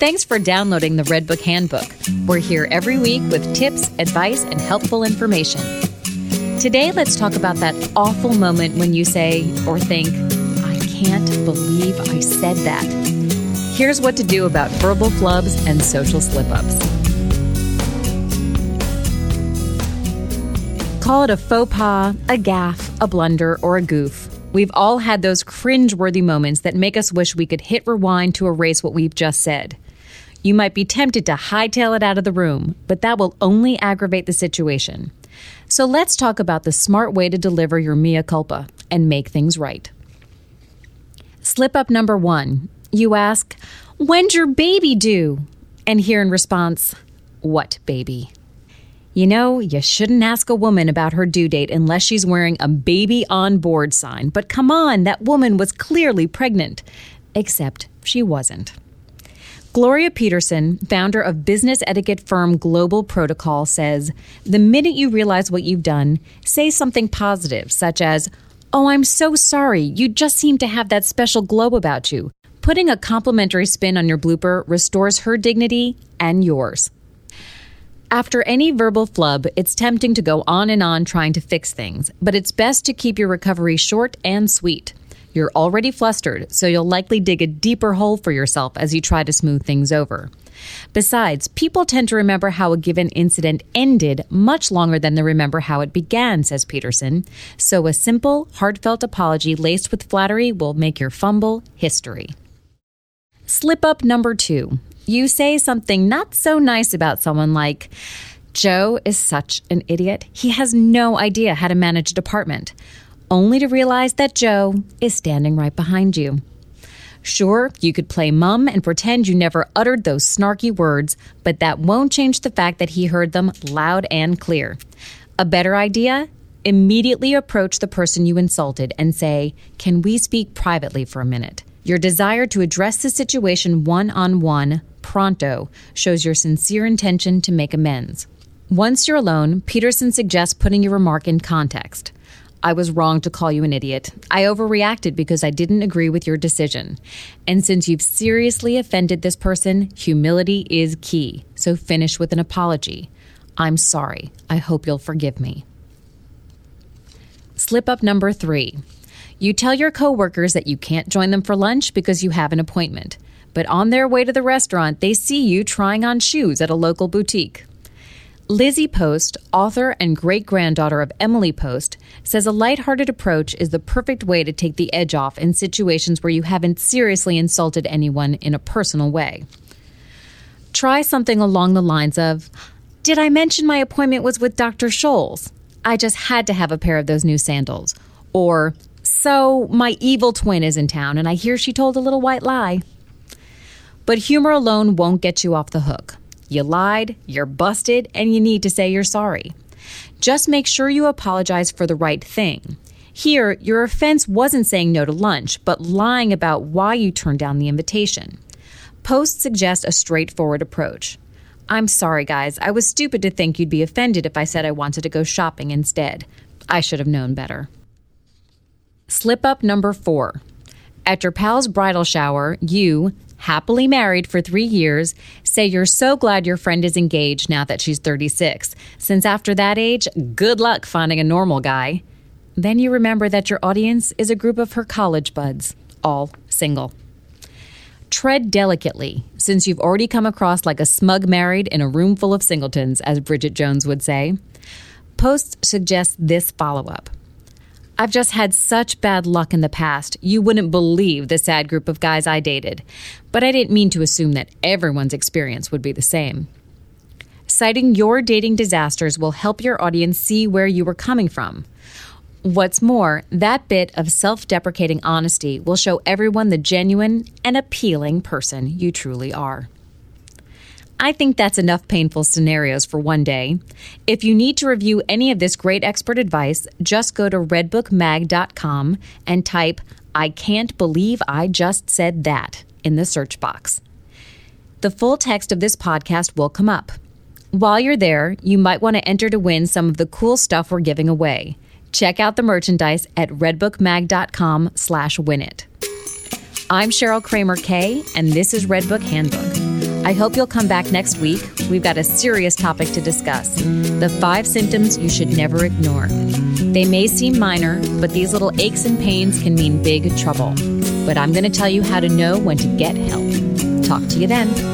Thanks for downloading the Redbook Handbook. We're here every week with tips, advice, and helpful information. Today, let's talk about that awful moment when you say or think, I can't believe I said that. Here's what to do about verbal flubs and social slip ups. Call it a faux pas, a gaffe, a blunder, or a goof. We've all had those cringe-worthy moments that make us wish we could hit rewind to erase what we've just said. You might be tempted to hightail it out of the room, but that will only aggravate the situation. So let's talk about the smart way to deliver your mea culpa and make things right. Slip up number one. You ask, When's your baby due? And hear in response, What baby? You know, you shouldn't ask a woman about her due date unless she's wearing a baby on board sign. But come on, that woman was clearly pregnant. Except she wasn't. Gloria Petersen, founder of business etiquette firm Global Protocol, says the minute you realize what you've done, say something positive, such as, Oh, I'm so sorry. You just seem to have that special glow about you. Putting a complimentary spin on your blooper restores her dignity and yours. After any verbal flub, it's tempting to go on and on trying to fix things, but it's best to keep your recovery short and sweet. You're already flustered, so you'll likely dig a deeper hole for yourself as you try to smooth things over. Besides, people tend to remember how a given incident ended much longer than they remember how it began, says Petersen. So a simple, heartfelt apology laced with flattery will make your fumble history. Slip up number two you say something not so nice about someone like, Joe is such an idiot. He has no idea how to manage a department, only to realize that Joe is standing right behind you. Sure, you could play mum and pretend you never uttered those snarky words, but that won't change the fact that he heard them loud and clear. A better idea? Immediately approach the person you insulted and say, Can we speak privately for a minute? Your desire to address the situation one on one pronto shows your sincere intention to make amends. Once you're alone, Petersen suggests putting your remark in context. I was wrong to call you an idiot. I overreacted because I didn't agree with your decision. And since you've seriously offended this person, humility is key. So finish with an apology. I'm sorry. I hope you'll forgive me. Slip up number three. You tell your coworkers that you can't join them for lunch because you have an appointment but on their way to the restaurant, they see you trying on shoes at a local boutique. Lizzie Post, author and great granddaughter of Emily Post, says a lighthearted approach is the perfect way to take the edge off in situations where you haven't seriously insulted anyone in a personal way. Try something along the lines of Did I mention my appointment was with Dr. Scholl's? I just had to have a pair of those new sandals. Or, So, my evil twin is in town and I hear she told a little white lie. But humor alone won't get you off the hook. You lied, you're busted, and you need to say you're sorry. Just make sure you apologize for the right thing. Here, your offense wasn't saying no to lunch, but lying about why you turned down the invitation. Posts suggest a straightforward approach. I'm sorry, guys. I was stupid to think you'd be offended if I said I wanted to go shopping instead. I should have known better. Slip up number four. At your pal's bridal shower, you, happily married for three years, say you're so glad your friend is engaged now that she's 36, since after that age, good luck finding a normal guy. Then you remember that your audience is a group of her college buds, all single. Tread delicately, since you've already come across like a smug married in a room full of singletons, as Bridget Jones would say. Posts suggest this follow up. I've just had such bad luck in the past. You wouldn't believe the sad group of guys I dated. But I didn't mean to assume that everyone's experience would be the same. Citing your dating disasters will help your audience see where you were coming from. What's more, that bit of self deprecating honesty will show everyone the genuine and appealing person you truly are. I think that's enough painful scenarios for one day. If you need to review any of this great expert advice, just go to redbookmag.com and type, I can't believe I just said that in the search box. The full text of this podcast will come up. While you're there, you might want to enter to win some of the cool stuff we're giving away. Check out the merchandise at redbookmag.com slash winit. I'm Cheryl Kramer Kay, and this is Redbook Handbook I hope you'll come back next week. We've got a serious topic to discuss the five symptoms you should never ignore. They may seem minor, but these little aches and pains can mean big trouble. But I'm going to tell you how to know when to get help. Talk to you then.